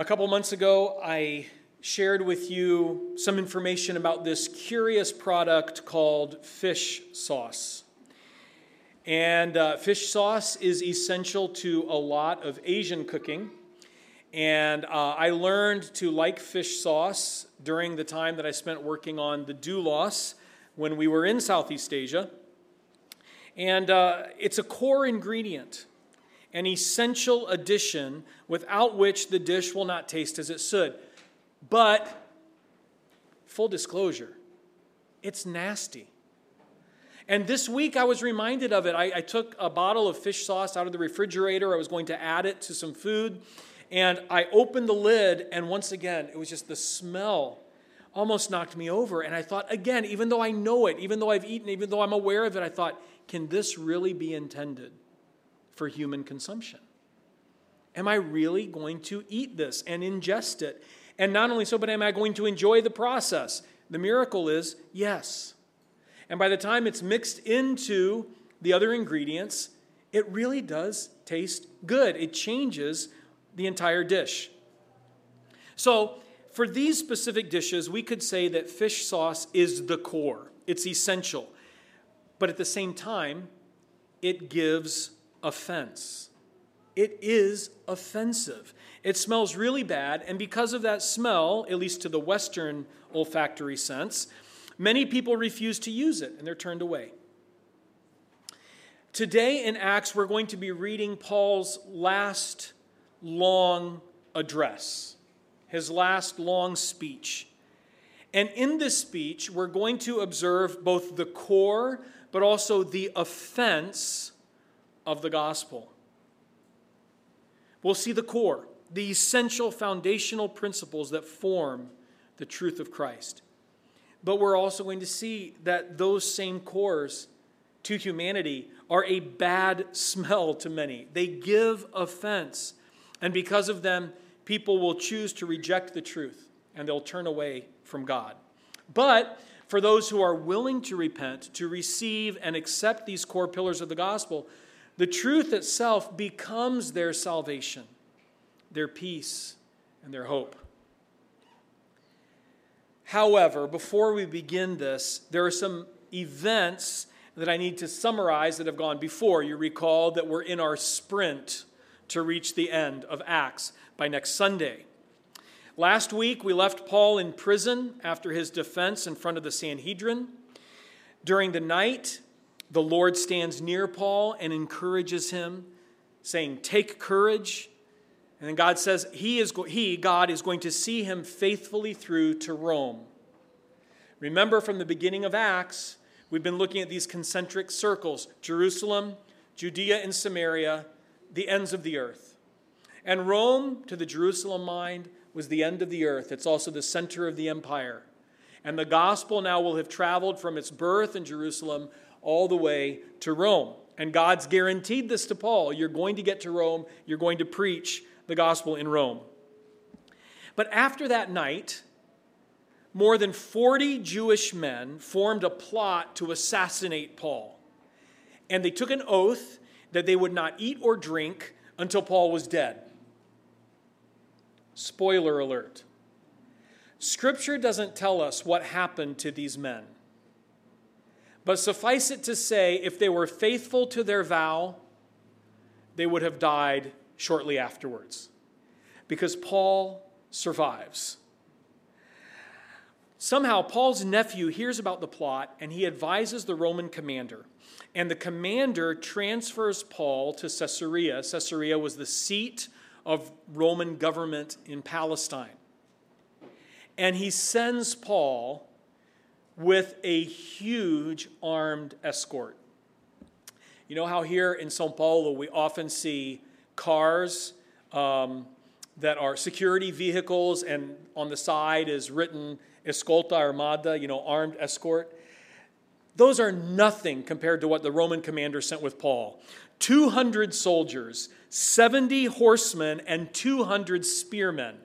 A couple months ago, I shared with you some information about this curious product called fish sauce. And uh, fish sauce is essential to a lot of Asian cooking. And uh, I learned to like fish sauce during the time that I spent working on the Doulos when we were in Southeast Asia. And uh, it's a core ingredient, an essential addition without which the dish will not taste as it should. But, full disclosure, it's nasty. And this week I was reminded of it. I, I, took a bottle of fish sauce out of the refrigerator. I was going to add it to some food. And I opened the lid, and once again, it was just the smell almost knocked me over. And I thought, again, even though I know it, even though I've eaten, even though I'm aware of it, I thought, can this really be intended for human consumption? Am I really going to eat this and ingest it? And not only so, but am I going to enjoy the process? The miracle is yes. And by the time it's mixed into the other ingredients, it really does taste good. It changes the entire dish. So, for these specific dishes, we could say that fish sauce is the core, it's essential. But at the same time, it gives offense. It is offensive. It smells really bad, and because of that smell, at least to the Western olfactory sense, many people refuse to use it and they're turned away. Today in Acts, we're going to be reading Paul's last long address, his last long speech. And in this speech, we're going to observe both the core but also the offense of the gospel. We'll see the core the essential foundational principles that form the truth of Christ. But we're also going to see that those same cores to humanity are a bad smell to many. They give offense. And because of them, people will choose to reject the truth and they'll turn away from God. But for those who are willing to repent, to receive and accept these core pillars of the gospel, the truth itself becomes their salvation their peace, and their hope. However, before we begin this, there are some events that I need to summarize that have gone before. You recall that we're in our sprint to reach the end of Acts by next Sunday. Last week, we left Paul in prison after his defense in front of the Sanhedrin. During the night, the Lord stands near Paul and encourages him, saying, Take courage. And then God says he, is, he, God, is going to see him faithfully through to Rome. Remember from the beginning of Acts, we've been looking at these concentric circles Jerusalem, Judea, and Samaria, the ends of the earth. And Rome, to the Jerusalem mind, was the end of the earth. It's also the center of the empire. And the gospel now will have traveled from its birth in Jerusalem all the way to Rome. And God's guaranteed this to Paul. You're going to get to Rome, you're going to preach the gospel in Rome. But after that night, more than 40 Jewish men formed a plot to assassinate Paul. And they took an oath that they would not eat or drink until Paul was dead. Spoiler alert. Scripture doesn't tell us what happened to these men. But suffice it to say, if they were faithful to their vow, they would have died shortly afterwards because Paul survives. Somehow, Paul's nephew hears about the plot and he advises the Roman commander. And the commander transfers Paul to Caesarea. Caesarea was the seat of Roman government in Palestine. And he sends Paul with a huge armed escort. You know how here in Sao Paulo we often see cars um, that are security vehicles, and on the side is written Escolta Armada, you know, armed escort. Those are nothing compared to what the Roman commander sent with Paul 200 soldiers, 70 horsemen, and 200 spearmen.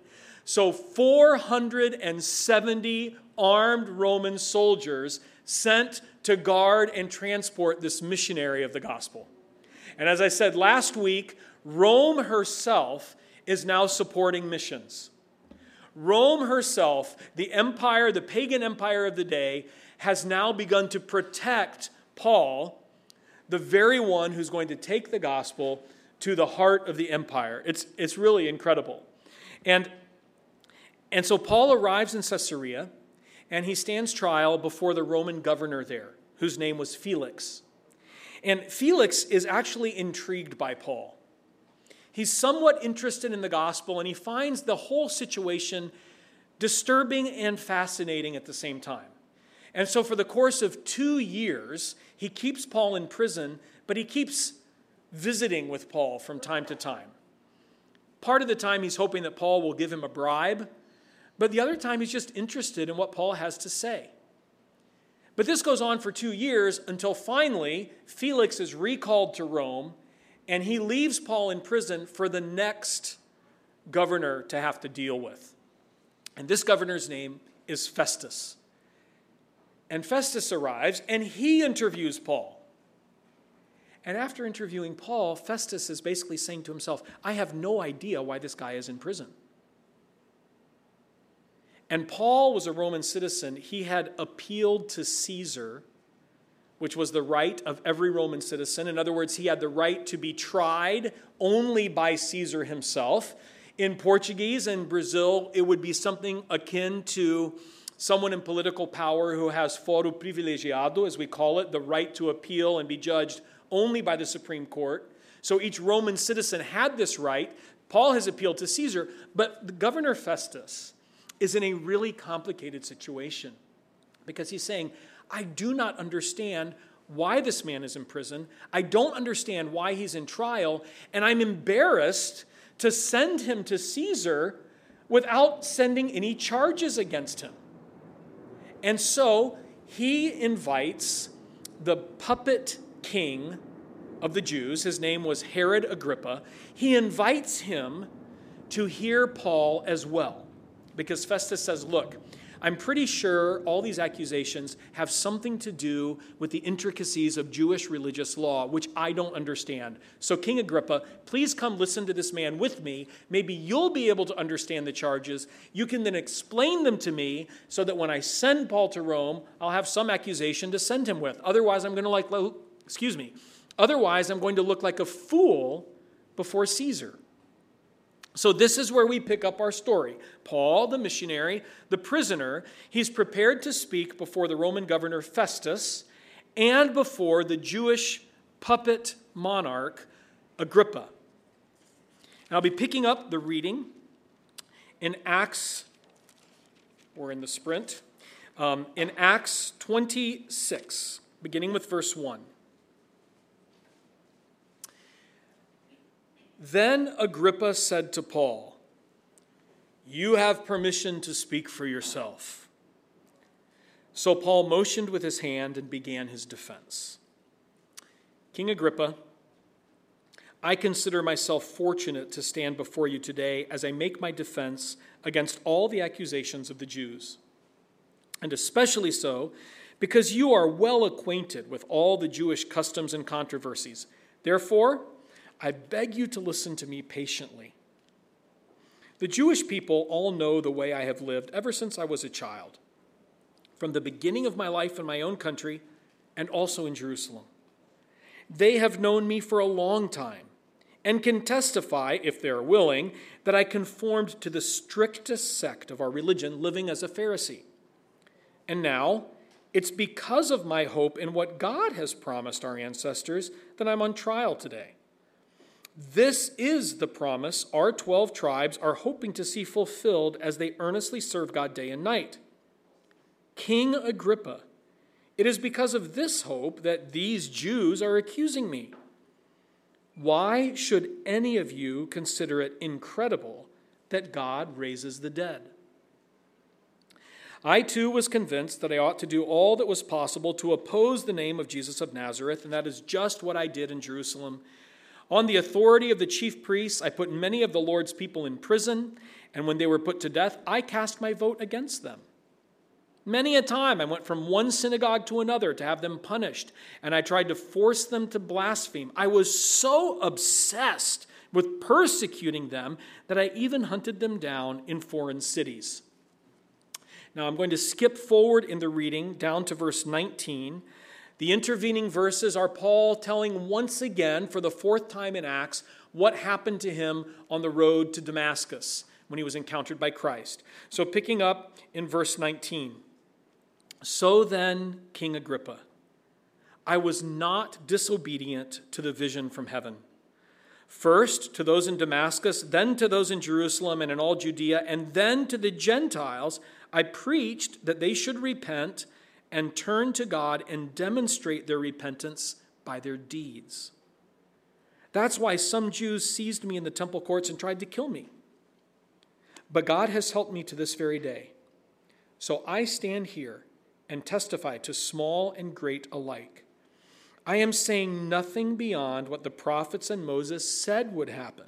So 470 armed Roman soldiers sent to guard and transport this missionary of the gospel. And as I said last week, Rome herself is now supporting missions. Rome herself, the empire, the pagan empire of the day, has now begun to protect Paul, the very one who's going to take the gospel to the heart of the empire. It's, it's really incredible. And, and so Paul arrives in Caesarea and he stands trial before the Roman governor there, whose name was Felix. And Felix is actually intrigued by Paul. He's somewhat interested in the gospel, and he finds the whole situation disturbing and fascinating at the same time. And so, for the course of two years, he keeps Paul in prison, but he keeps visiting with Paul from time to time. Part of the time, he's hoping that Paul will give him a bribe, but the other time, he's just interested in what Paul has to say. But this goes on for two years until finally Felix is recalled to Rome and he leaves Paul in prison for the next governor to have to deal with. And this governor's name is Festus. And Festus arrives and he interviews Paul. And after interviewing Paul, Festus is basically saying to himself, I have no idea why this guy is in prison. And Paul was a Roman citizen. He had appealed to Caesar, which was the right of every Roman citizen. In other words, he had the right to be tried only by Caesar himself. In Portuguese and Brazil, it would be something akin to someone in political power who has foro privilegiado, as we call it, the right to appeal and be judged only by the Supreme Court. So each Roman citizen had this right. Paul has appealed to Caesar, but the governor Festus, is in a really complicated situation because he's saying, I do not understand why this man is in prison. I don't understand why he's in trial, and I'm embarrassed to send him to Caesar without sending any charges against him. And so he invites the puppet king of the Jews, his name was Herod Agrippa, he invites him to hear Paul as well because Festus says, Look, I'm pretty sure all these accusations have something to do with the intricacies of Jewish religious law, which I don't understand. So, King Agrippa, please come listen to this man with me. Maybe you'll be able to understand the charges. You can then explain them to me so that when I send Paul to Rome, I'll have some accusation to send him with. Otherwise, I'm going to like, excuse me, otherwise, I'm going to look like a fool before Caesar. So, this is where we pick up our story. Paul, the missionary, the prisoner, he's prepared to speak before the Roman governor Festus and before the Jewish puppet monarch Agrippa. And I'll be picking up the reading in Acts, or in the sprint, um, in Acts 26, beginning with verse 1. Then Agrippa said to Paul, You have permission to speak for yourself. So Paul motioned with his hand and began his defense. King Agrippa, I consider myself fortunate to stand before you today as I make my defense against all the accusations of the Jews, and especially so because you are well acquainted with all the Jewish customs and controversies. Therefore, I beg you to listen to me patiently. The Jewish people all know the way I have lived ever since I was a child, from the beginning of my life in my own country and also in Jerusalem. They have known me for a long time and can testify, if they are willing, that I conformed to the strictest sect of our religion, living as a Pharisee. And now, it's because of my hope in what God has promised our ancestors that I'm on trial today. This is the promise our 12 tribes are hoping to see fulfilled as they earnestly serve God day and night. King Agrippa, it is because of this hope that these Jews are accusing me. Why should any of you consider it incredible that God raises the dead? I too was convinced that I ought to do all that was possible to oppose the name of Jesus of Nazareth, and that is just what I did in Jerusalem on the authority of the chief priests, I put many of the Lord's people in prison, and when they were put to death, I cast my vote against them. Many a time I went from one synagogue to another to have them punished, and I tried to force them to blaspheme. I was so obsessed with persecuting them that I even hunted them down in foreign cities. Now I'm going to skip forward in the reading down to verse 19. The intervening verses are Paul telling once again, for the fourth time in Acts, what happened to him on the road to Damascus when he was encountered by Christ. So, picking up in verse 19. So then, King Agrippa, I was not disobedient to the vision from heaven. First to those in Damascus, then to those in Jerusalem and in all Judea, and then to the Gentiles, I preached that they should repent and turn to God and demonstrate their repentance by their deeds. That's why some Jews seized me in the temple courts and tried to kill me. But God has helped me to this very day. So I stand here and testify to small and great alike. I am saying nothing beyond what the prophets and Moses said would happen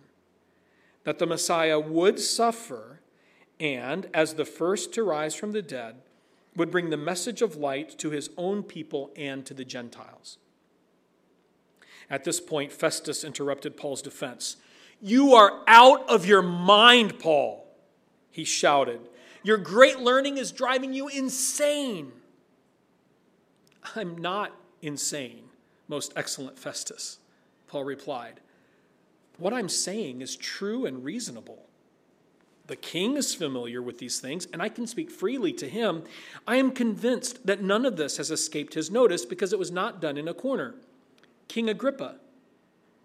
that the Messiah would suffer and, as the first to rise from the dead, would bring the message of light to his own people and to the Gentiles. At this point, Festus interrupted Paul's defense. You are out of your mind, Paul, he shouted. Your great learning is driving you insane. I'm not insane, most excellent Festus, Paul replied. What I'm saying is true and reasonable. The king is familiar with these things, and I can speak freely to him. I am convinced that none of this has escaped his notice because it was not done in a corner. King Agrippa,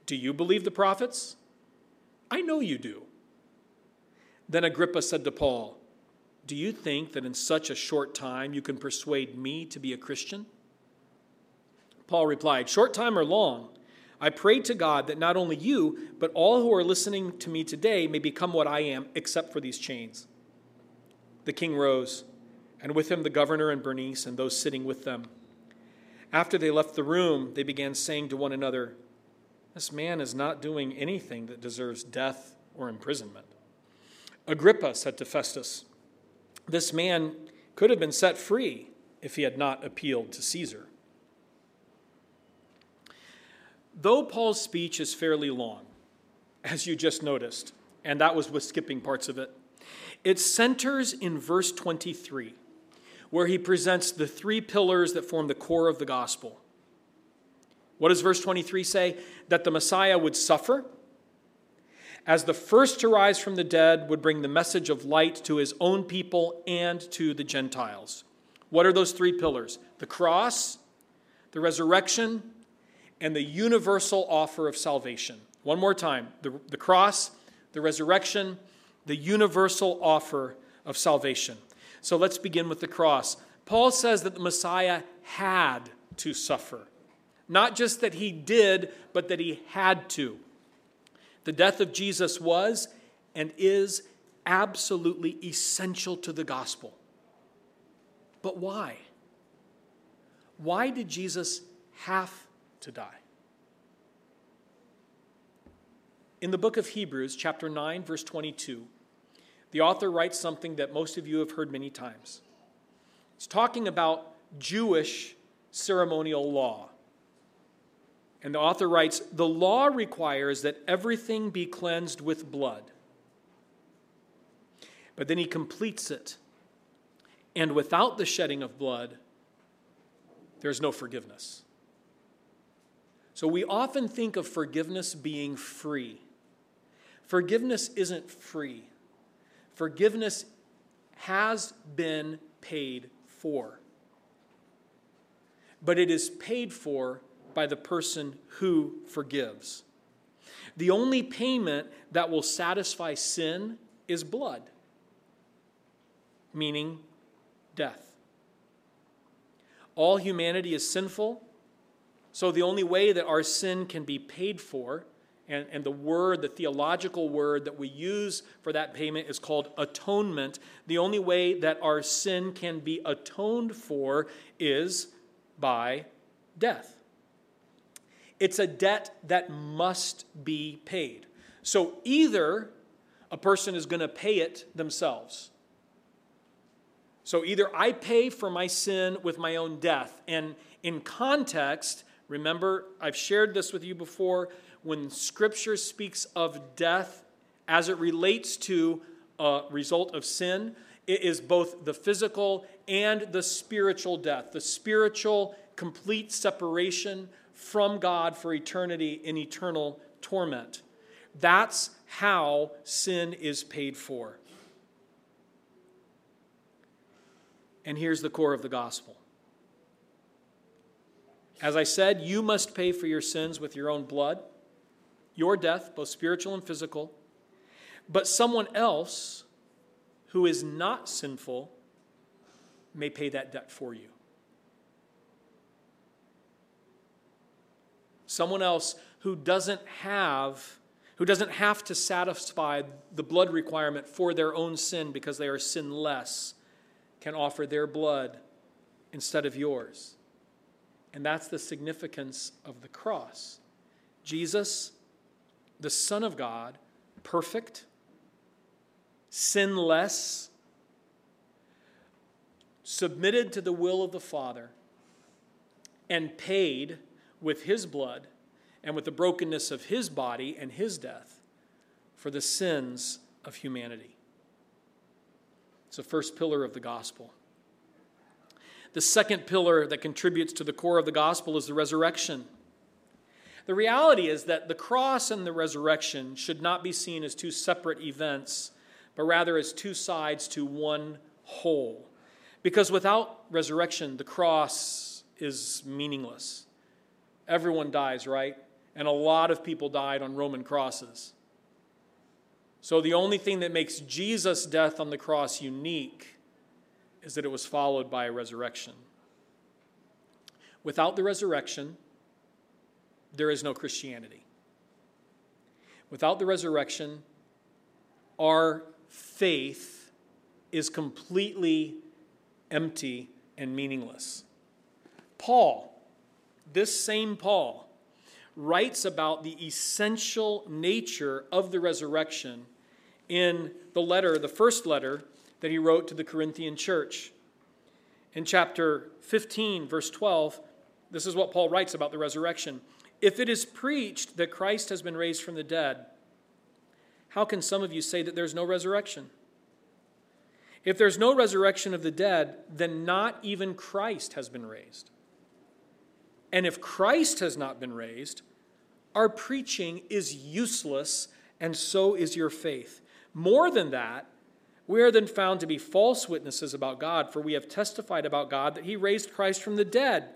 do you believe the prophets? I know you do. Then Agrippa said to Paul, Do you think that in such a short time you can persuade me to be a Christian? Paul replied, Short time or long, I pray to God that not only you, but all who are listening to me today may become what I am, except for these chains. The king rose, and with him the governor and Bernice and those sitting with them. After they left the room, they began saying to one another, This man is not doing anything that deserves death or imprisonment. Agrippa said to Festus, This man could have been set free if he had not appealed to Caesar. Though Paul's speech is fairly long, as you just noticed, and that was with skipping parts of it, it centers in verse 23 where he presents the three pillars that form the core of the gospel. What does verse 23 say? That the Messiah would suffer, as the first to rise from the dead would bring the message of light to his own people and to the Gentiles. What are those three pillars? The cross, the resurrection, and the universal offer of salvation. One more time the, the cross, the resurrection, the universal offer of salvation. So let's begin with the cross. Paul says that the Messiah had to suffer. Not just that he did, but that he had to. The death of Jesus was and is absolutely essential to the gospel. But why? Why did Jesus have to die? In the book of Hebrews, chapter 9, verse 22, the author writes something that most of you have heard many times. He's talking about Jewish ceremonial law. And the author writes The law requires that everything be cleansed with blood. But then he completes it. And without the shedding of blood, there's no forgiveness. So we often think of forgiveness being free. Forgiveness isn't free. Forgiveness has been paid for, but it is paid for by the person who forgives. The only payment that will satisfy sin is blood, meaning death. All humanity is sinful, so the only way that our sin can be paid for and, and the word, the theological word that we use for that payment is called atonement. The only way that our sin can be atoned for is by death. It's a debt that must be paid. So either a person is going to pay it themselves. So either I pay for my sin with my own death. And in context, remember, I've shared this with you before when Scripture speaks of death as it relates to a result of sin, it is both the physical and the spiritual death, the spiritual complete separation from God for eternity in eternal torment. That's how sin is paid for. And here's the core of the gospel. As I said, you must pay for your sins with your own blood, your death, both spiritual and physical. But someone else who is not sinful may pay that debt for you. Someone else who doesn't have who doesn't have to satisfy the blood requirement for their own sin because they are sinless can offer their blood instead of yours. And that's the significance of the cross. Jesus, the Son of God, perfect, sinless, submitted to the will of the Father, and paid with his blood and with the brokenness of his body and his death for the sins of humanity. It's the first pillar of the gospel. The second pillar that contributes to the core of the gospel is the resurrection. The reality is that the cross and the resurrection should not be seen as two separate events, but rather as two sides to one whole. Because without resurrection, the cross is meaningless. Everyone dies, right? And a lot of people died on Roman crosses. So the only thing that makes Jesus' death on the cross unique is that it was followed by a resurrection. Without the resurrection, there is no Christianity. Without the resurrection, our faith is completely empty and meaningless. Paul, this same Paul, writes about the essential nature of the resurrection in the letter, the first letter that he wrote to the Corinthian church. In chapter 15, verse 12, this is what Paul writes about the resurrection. If it is preached that Christ has been raised from the dead, how can some of you say that there's no resurrection? If there's no resurrection of the dead, then not even Christ has been raised. And if Christ has not been raised, our preaching is useless, and so is your faith. More than that, we are then found to be false witnesses about God, for we have testified about God that he raised Christ from the dead.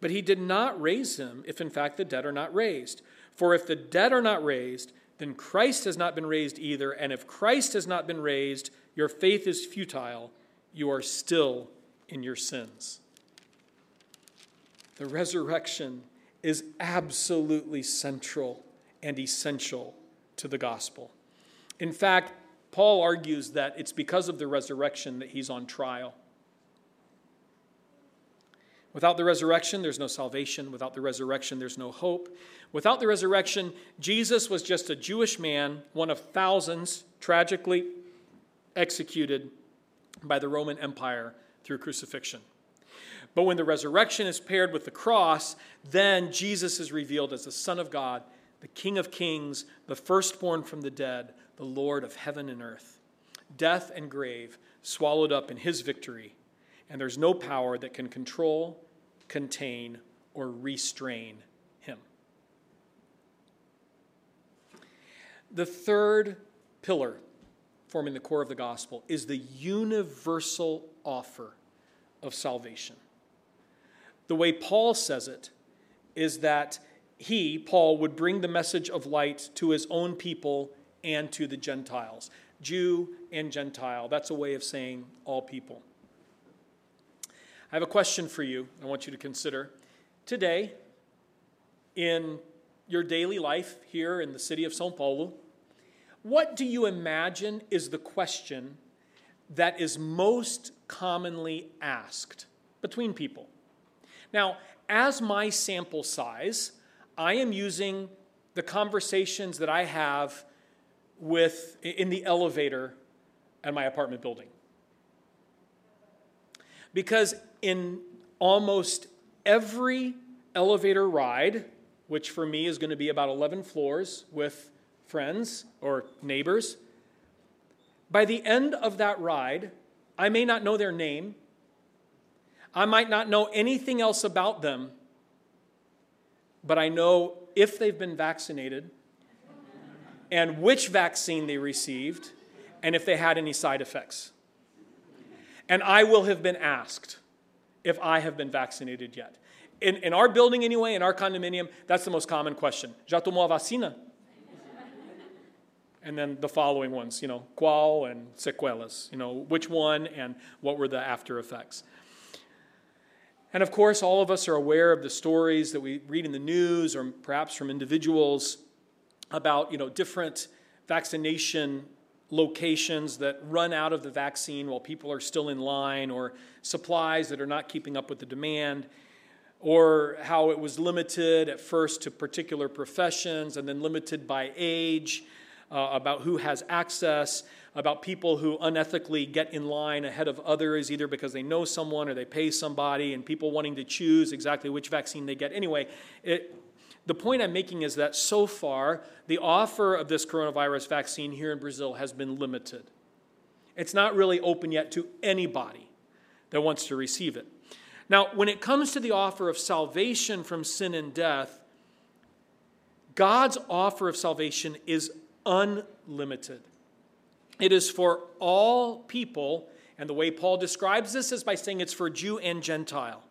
But he did not raise him if in fact the dead are not raised. For if the dead are not raised, then Christ has not been raised either. And if Christ has not been raised, your faith is futile. You are still in your sins. The resurrection is absolutely central and essential to the gospel. In fact, Paul argues that it's because of the resurrection that he's on trial. Without the resurrection, there's no salvation. Without the resurrection, there's no hope. Without the resurrection, Jesus was just a Jewish man, one of thousands tragically executed by the Roman Empire through crucifixion. But when the resurrection is paired with the cross, then Jesus is revealed as the Son of God, the King of kings, the firstborn from the dead, the Lord of heaven and earth. Death and grave swallowed up in his victory, and there's no power that can control, contain, or restrain him. The third pillar forming the core of the gospel is the universal offer of salvation. The way Paul says it is that he, Paul, would bring the message of light to his own people and to the Gentiles. Jew and Gentile. That's a way of saying all people. I have a question for you I want you to consider. Today, in your daily life here in the city of Sao Paulo, what do you imagine is the question that is most commonly asked between people? Now, as my sample size, I am using the conversations that I have with in the elevator at my apartment building. Because in almost every elevator ride which for me is going to be about 11 floors with friends or neighbors. By the end of that ride, I may not know their name. I might not know anything else about them, but I know if they've been vaccinated and which vaccine they received and if they had any side effects. And I will have been asked if I have been vaccinated yet. In, in our building, anyway, in our condominium, that's the most common question. A vacina? and then the following ones, you know, qual and sequelas, you know, which one and what were the after effects. And of course, all of us are aware of the stories that we read in the news or perhaps from individuals about, you know, different vaccination locations that run out of the vaccine while people are still in line or supplies that are not keeping up with the demand or how it was limited at first to particular professions and then limited by age uh, about who has access, about people who unethically get in line ahead of others, either because they know someone or they pay somebody, and people wanting to choose exactly which vaccine they get. Anyway, it, the point I'm making is that so far, the offer of this coronavirus vaccine here in Brazil has been limited. It's not really open yet to anybody that wants to receive it. Now, when it comes to the offer of salvation from sin and death, God's offer of salvation is unlimited. It is for all people, and the way Paul describes this is by saying it's for Jew and Gentile.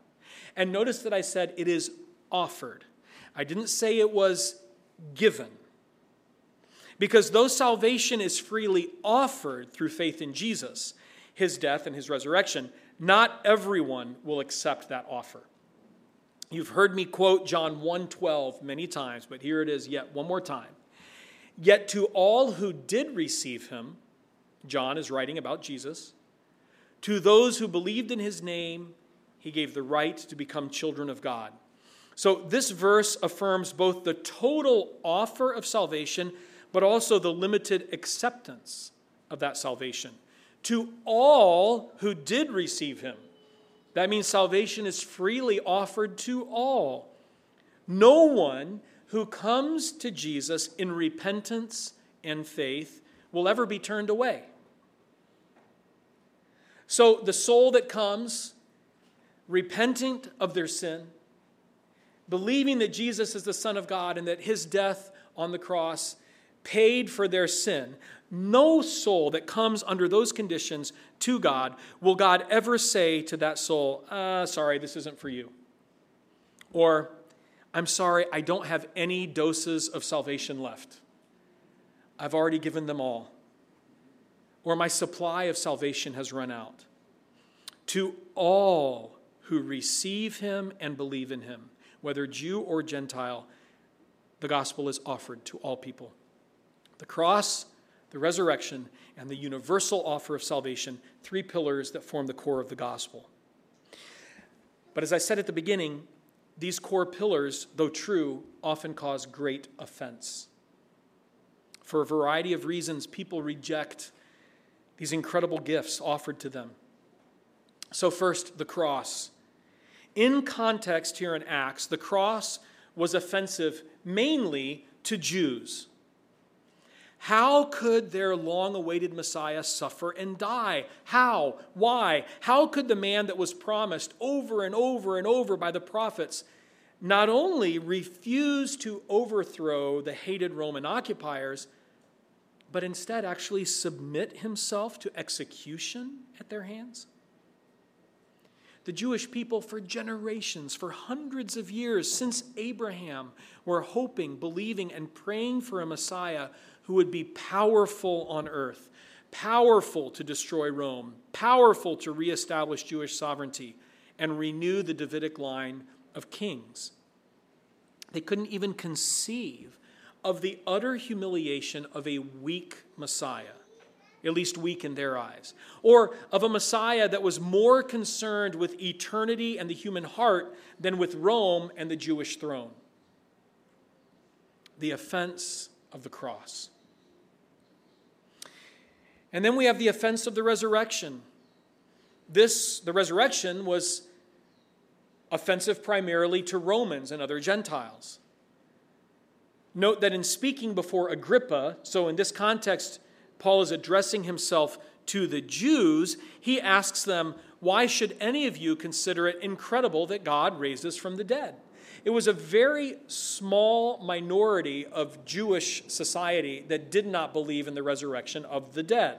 And notice that I said it is offered. I didn't say it was given. Because though salvation is freely offered through faith in Jesus, his death and his resurrection, not everyone will accept that offer. You've heard me quote John 1:12 many times, but here it is yet one more time. Yet to all who did receive him, John is writing about Jesus, to those who believed in his name, he gave the right to become children of God. So this verse affirms both the total offer of salvation, but also the limited acceptance of that salvation. To all who did receive him. That means salvation is freely offered to all. No one who comes to Jesus in repentance and faith will ever be turned away. So the soul that comes, repentant of their sin, believing that Jesus is the Son of God and that his death on the cross paid for their sin, no soul that comes under those conditions to God will God ever say to that soul, uh, Sorry, this isn't for you. Or, I'm sorry, I don't have any doses of salvation left. I've already given them all. Or my supply of salvation has run out. To all who receive him and believe in him, whether Jew or Gentile, the gospel is offered to all people. The cross, the resurrection, and the universal offer of salvation, three pillars that form the core of the gospel. But as I said at the beginning, these core pillars, though true, often cause great offense. For a variety of reasons, people reject these incredible gifts offered to them. So, first, the cross. In context here in Acts, the cross was offensive mainly to Jews. How could their long awaited Messiah suffer and die? How? Why? How could the man that was promised over and over and over by the prophets not only refuse to overthrow the hated Roman occupiers, but instead actually submit himself to execution at their hands? The Jewish people, for generations, for hundreds of years, since Abraham, were hoping, believing, and praying for a Messiah who would be powerful on earth, powerful to destroy Rome, powerful to reestablish Jewish sovereignty, and renew the Davidic line of kings. They couldn't even conceive of the utter humiliation of a weak Messiah, at least weak in their eyes, or of a Messiah that was more concerned with eternity and the human heart than with Rome and the Jewish throne. The offense of the cross. And then we have the offense of the resurrection. This, the resurrection, was offensive primarily to Romans and other Gentiles. Note that in speaking before Agrippa, so in this context, Paul is addressing himself to the Jews, he asks them, Why should any of you consider it incredible that God raises from the dead? It was a very small minority of Jewish society that did not believe in the resurrection of the dead.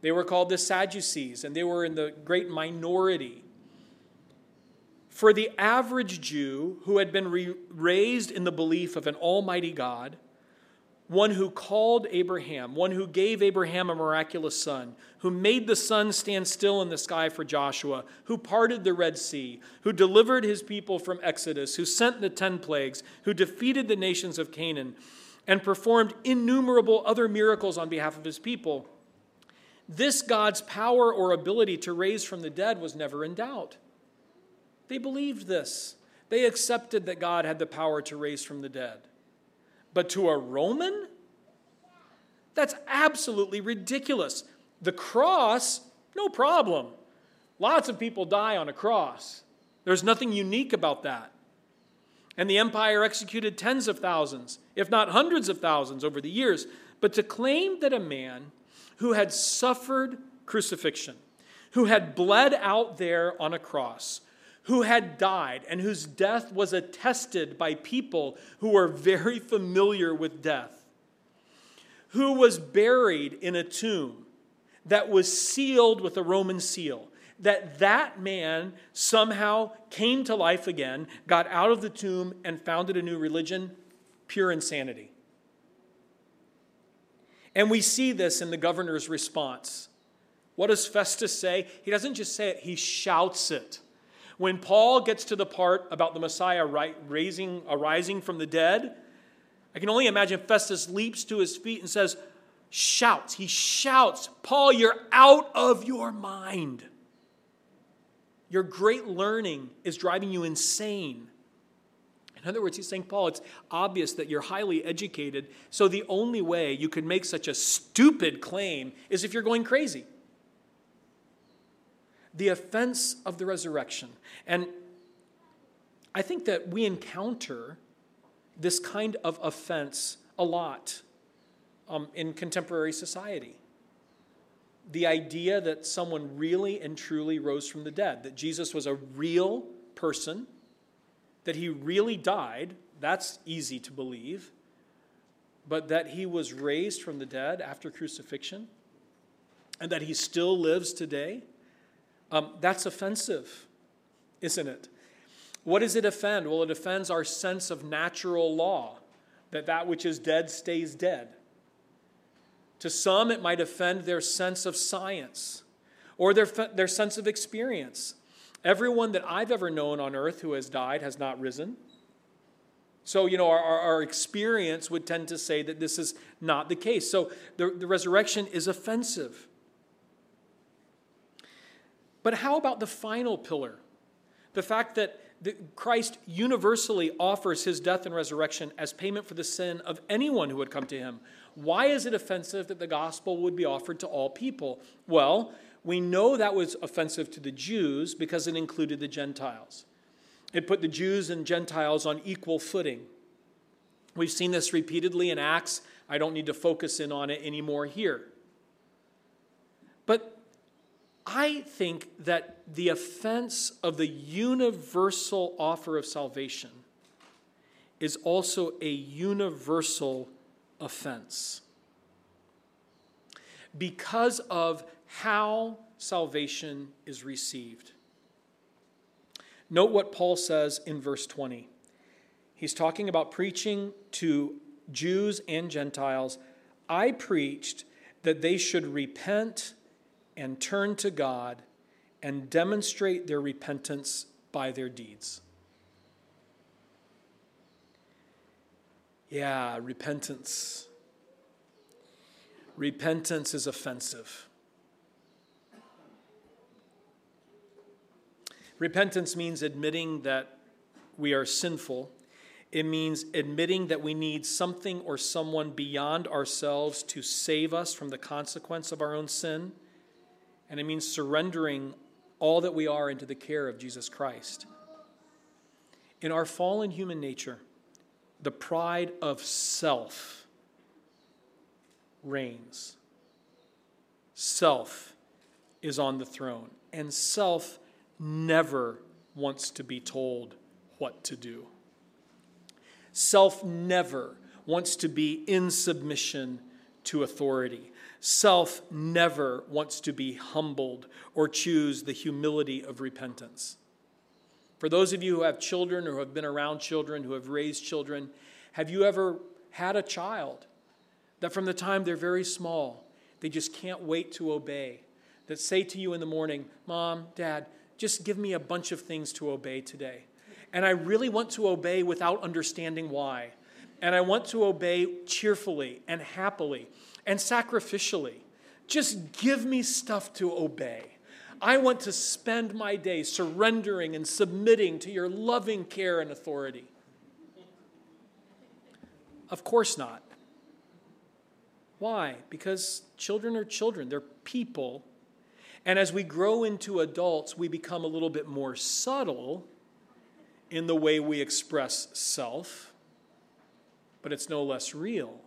They were called the Sadducees, and they were in the great minority. For the average Jew who had been re- raised in the belief of an almighty God, one who called Abraham, one who gave Abraham a miraculous son, who made the sun stand still in the sky for Joshua, who parted the Red Sea, who delivered his people from Exodus, who sent the ten plagues, who defeated the nations of Canaan, and performed innumerable other miracles on behalf of his people this God's power or ability to raise from the dead was never in doubt. They believed this. They accepted that God had the power to raise from the dead. But to a Roman? That's absolutely ridiculous. The cross, no problem. Lots of people die on a cross. There's nothing unique about that. And the empire executed tens of thousands, if not hundreds of thousands, over the years. But to claim that a man who had suffered crucifixion, who had bled out there on a cross, who had died, and whose death was attested by people who were very familiar with death, who was buried in a tomb that was sealed with a Roman seal. That that man somehow came to life again, got out of the tomb, and founded a new religion, pure insanity. And we see this in the governor's response. What does Festus say? He doesn't just say it, he shouts it. When Paul gets to the part about the Messiah raising, arising from the dead, I can only imagine Festus leaps to his feet and says, Shouts. He shouts, Paul, you're out of your mind. Your great learning is driving you insane. In other words, he's saying, Paul, it's obvious that you're highly educated, so the only way you could make such a stupid claim is if you're going crazy. The offense of the resurrection. And I think that we encounter this kind of offense a lot um, in contemporary society. The idea that someone really and truly rose from the dead, that Jesus was a real person that he really died, that's easy to believe. But that he was raised from the dead after crucifixion and that he still lives today, um, that's offensive, isn't it? What does it offend? Well, it offends our sense of natural law, that that which is dead stays dead. To some, it might offend their sense of science or their, their sense of experience. Everyone that I've ever known on earth who has died has not risen. So, you know, our, our, experience would tend to say that this is not the case. So, the, the resurrection is offensive. But how about the final pillar? The fact that Christ universally offers his death and resurrection as payment for the sin of anyone who would come to him. Why is it offensive that the gospel would be offered to all people? Well, we know that was offensive to the Jews because it included the Gentiles. It put the Jews and Gentiles on equal footing. We've seen this repeatedly in Acts. I don't need to focus in on it anymore here. I think that the offense of the universal offer of salvation is also a universal offense. Because of how salvation is received. Note what Paul says in verse 20. He's talking about preaching to Jews and Gentiles. I preached that they should repent and turn to God and demonstrate their repentance by their deeds. Yeah, repentance. Repentance is offensive. Repentance means admitting that we are sinful. It means admitting that we need something or someone beyond ourselves to save us from the consequence of our own sin. And it means surrendering all that we are into the care of Jesus Christ. In our fallen human nature, the pride of self reigns. Self is on the throne, and self never wants to be told what to do. Self never wants to be in submission to authority. Self never wants to be humbled or choose the humility of repentance. For those of you who have children or who have been around children, who have raised children, have you ever had a child that from the time they're very small, they just can't wait to obey? That say to you in the morning, Mom, Dad, just give me a bunch of things to obey today. And I really want to obey without understanding why. And I want to obey cheerfully and happily and sacrificially. Just give me stuff to obey. I want to spend my day surrendering and submitting to your loving care and authority. Of course not. Why? Because children are children, they're people. And as we grow into adults, we become a little bit more subtle in the way we express self, but it's no less real.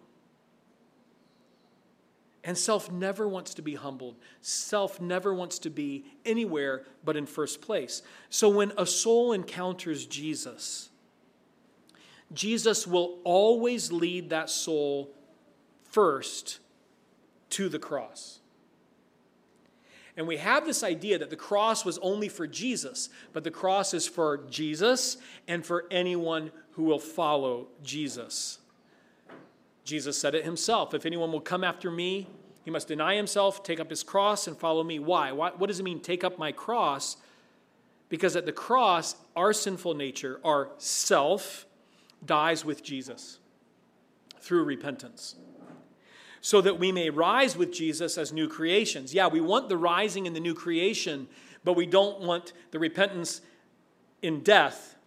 And self never wants to be humbled. Self never wants to be anywhere but in first place. So when a soul encounters Jesus, Jesus will always lead that soul first to the cross. And we have this idea that the cross was only for Jesus, but the cross is for Jesus and for anyone who will follow Jesus. Jesus said it himself If anyone will come after me, he must deny himself, take up his cross, and follow me. Why? What does it mean, take up my cross? Because at the cross, our sinful nature, our self, dies with Jesus through repentance. So that we may rise with Jesus as new creations. Yeah, we want the rising in the new creation, but we don't want the repentance in death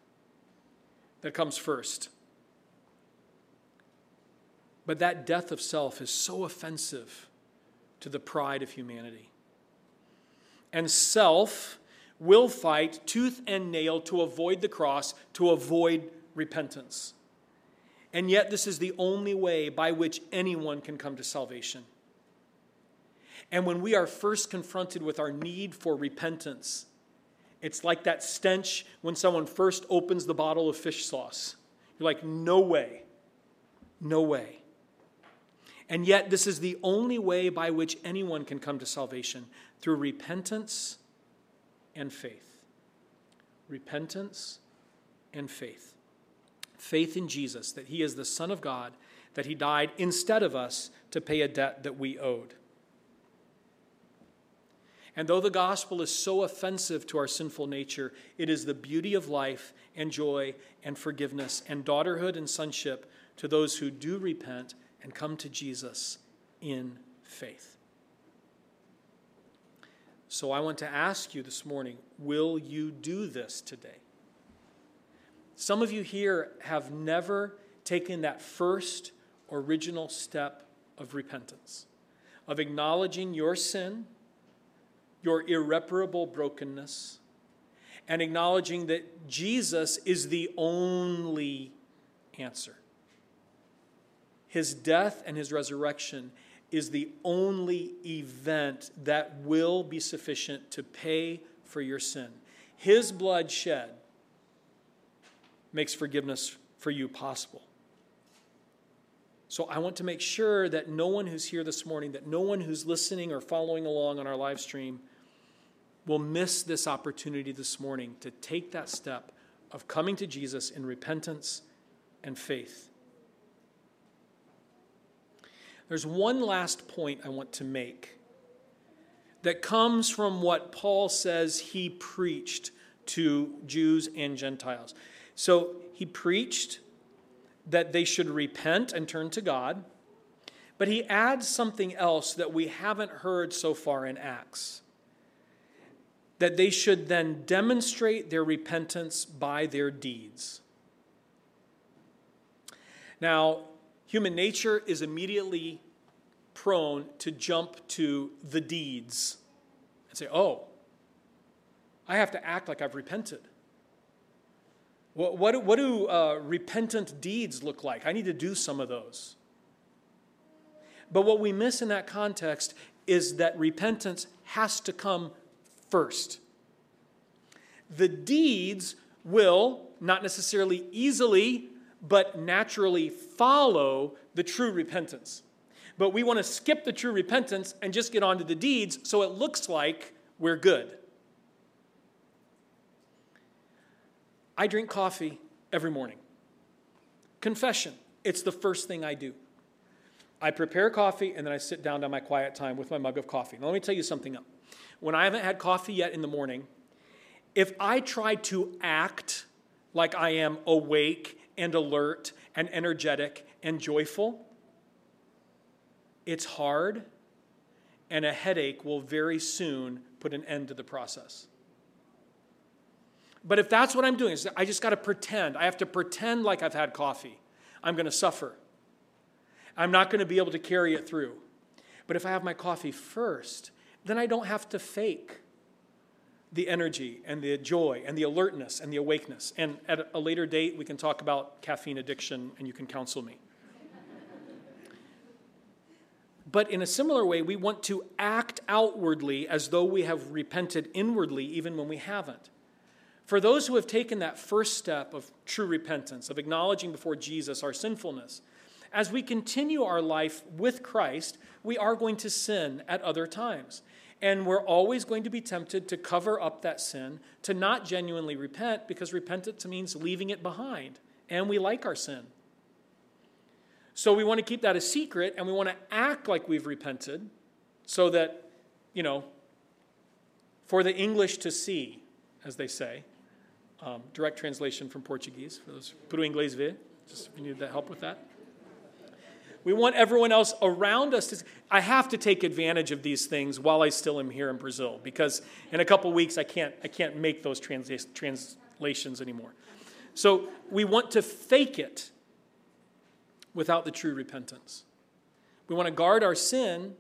that comes first. But that death of self is so offensive to the pride of humanity. And self will fight tooth and nail to avoid the cross, to avoid repentance. And yet, this is the only way by which anyone can come to salvation. And when we are first confronted with our need for repentance, it's like that stench when someone first opens the bottle of fish sauce. You're like, no way, no way. And yet, this is the only way by which anyone can come to salvation through repentance and faith. Repentance and faith. Faith in Jesus, that He is the Son of God, that He died instead of us to pay a debt that we owed. And though the gospel is so offensive to our sinful nature, it is the beauty of life and joy and forgiveness and daughterhood and sonship to those who do repent and come to Jesus in faith. So I want to ask you this morning will you do this today? Some of you here have never taken that first original step of repentance, of acknowledging your sin, your irreparable brokenness, and acknowledging that Jesus is the only answer. His death and his resurrection is the only event that will be sufficient to pay for your sin. His blood shed makes forgiveness for you possible. So I want to make sure that no one who's here this morning, that no one who's listening or following along on our live stream will miss this opportunity this morning to take that step of coming to Jesus in repentance and faith. There's one last point I want to make that comes from what Paul says he preached to Jews and Gentiles. So he preached that they should repent and turn to God, but he adds something else that we haven't heard so far in Acts that they should then demonstrate their repentance by their deeds. Now, Human nature is immediately prone to jump to the deeds and say, oh, I have to act like I've repented. What, what, what do uh, repentant deeds look like? I need to do some of those. But what we miss in that context is that repentance has to come first. The deeds will not necessarily easily, but naturally follow the true repentance. But we want to skip the true repentance and just get on to the deeds so it looks like we're good. I drink coffee every morning. Confession, it's the first thing I do. I prepare coffee and then I sit down to my quiet time with my mug of coffee. Now, let me tell you something. When I haven't had coffee yet in the morning, if I try to act like I am awake and alert and energetic and joyful, it's hard, and a headache will very soon put an end to the process. But if that's what I'm doing, I just got to pretend. I have to pretend like I've had coffee. I'm going to suffer. I'm not going to be able to carry it through. But if I have my coffee first, then I don't have to fake the energy and the joy and the alertness and the awakeness. And at a later date, we can talk about caffeine addiction and you can counsel me. but in a similar way, we want to act outwardly as though we have repented inwardly, even when we haven't. For those who have taken that first step of true repentance, of acknowledging before Jesus our sinfulness, as we continue our life with Christ, we are going to sin at other times. And we're always going to be tempted to cover up that sin, to not genuinely repent, because repentance means leaving it behind. And we like our sin. So we want to keep that a secret and we want to act like we've repented so that, you know, for the English to see, as they say. Um, direct translation from Portuguese for those. Para inglês ver, just if you need that help with that. We want everyone else around us to. I have to take advantage of these things while I still am here in Brazil because in a couple weeks I can't, I can't make those trans- translations anymore. So we want to fake it without the true repentance. We want to guard our sin,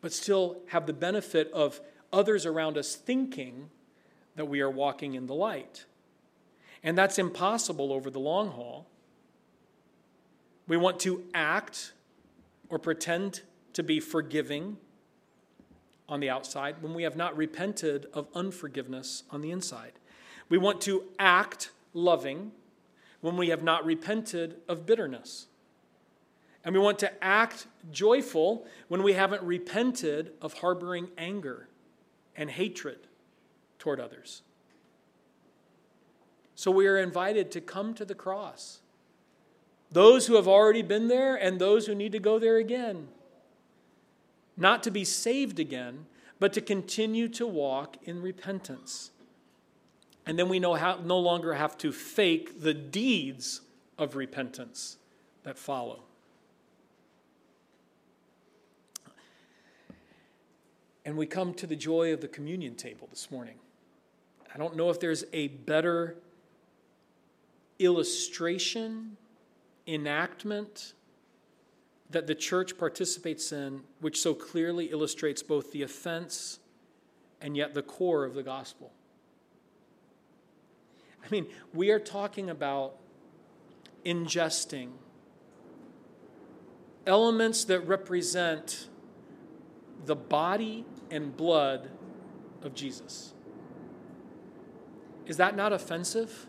but still have the benefit of others around us thinking that we are walking in the light. And that's impossible over the long haul we want to act or pretend to be forgiving on the outside when we have not repented of unforgiveness on the inside. We want to act loving when we have not repented of bitterness. And we want to act joyful when we haven't repented of harboring anger and hatred toward others. So we are invited to come to the cross those who have already been there and those who need to go there again. Not to be saved again, but to continue to walk in repentance. And then we no, how, no longer have to fake the deeds of repentance that follow. And we come to the joy of the communion table this morning. I don't know if there's a better illustration enactment that the church participates in, which so clearly illustrates both the offense and yet the core of the gospel. I mean, we are talking about ingesting elements that represent the body and blood of Jesus. Is that not offensive?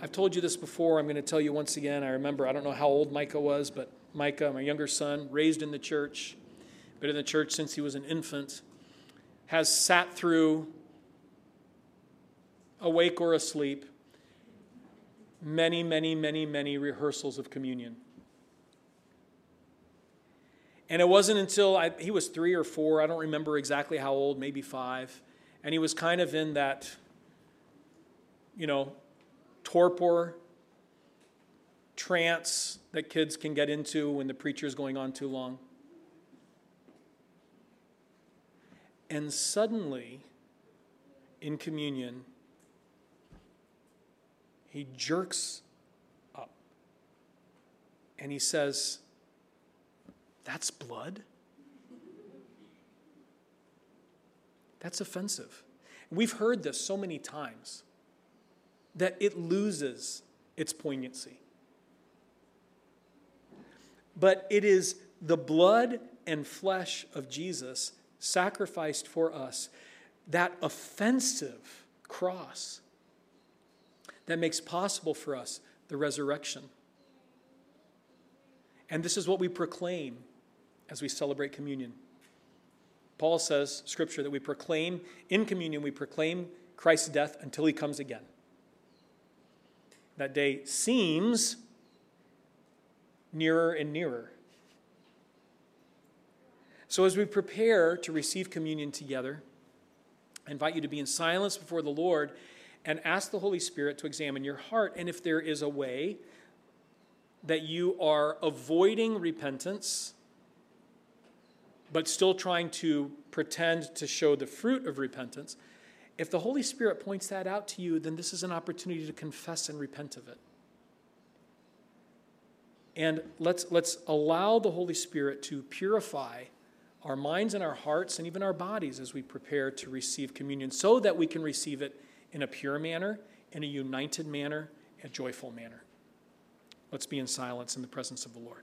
I've told you this before. I'm going to tell you once again. I remember, I don't know how old Micah was, but Micah, my younger son, raised in the church, been in the church since he was an infant, has sat through, awake or asleep, many, many, many, many rehearsals of communion. And it wasn't until I, he was three or four, I don't remember exactly how old, maybe five, and he was kind of in that, you know, torpor, trance that kids can get into when the preacher is going on too long. And suddenly, in communion, he jerks up and he says, That's blood? That's offensive. We've heard this so many times that it loses its poignancy. But it is the blood and flesh of Jesus sacrificed for us, that offensive cross that makes possible for us the resurrection. And this is what we proclaim as we celebrate communion. Paul says, Scripture, that we proclaim in communion, we proclaim Christ's death until he comes again. That day seems nearer and nearer. So, as we prepare to receive communion together, I invite you to be in silence before the Lord and ask the Holy Spirit to examine your heart. And if there is a way that you are avoiding repentance, but still trying to pretend to show the fruit of repentance, if the Holy Spirit points that out to you, then this is an opportunity to confess and repent of it. And let's, let's allow the Holy Spirit to purify our minds and our hearts and even our bodies as we prepare to receive communion so that we can receive it in a pure manner, in a united manner, a joyful manner. Let's be in silence in the presence of the Lord.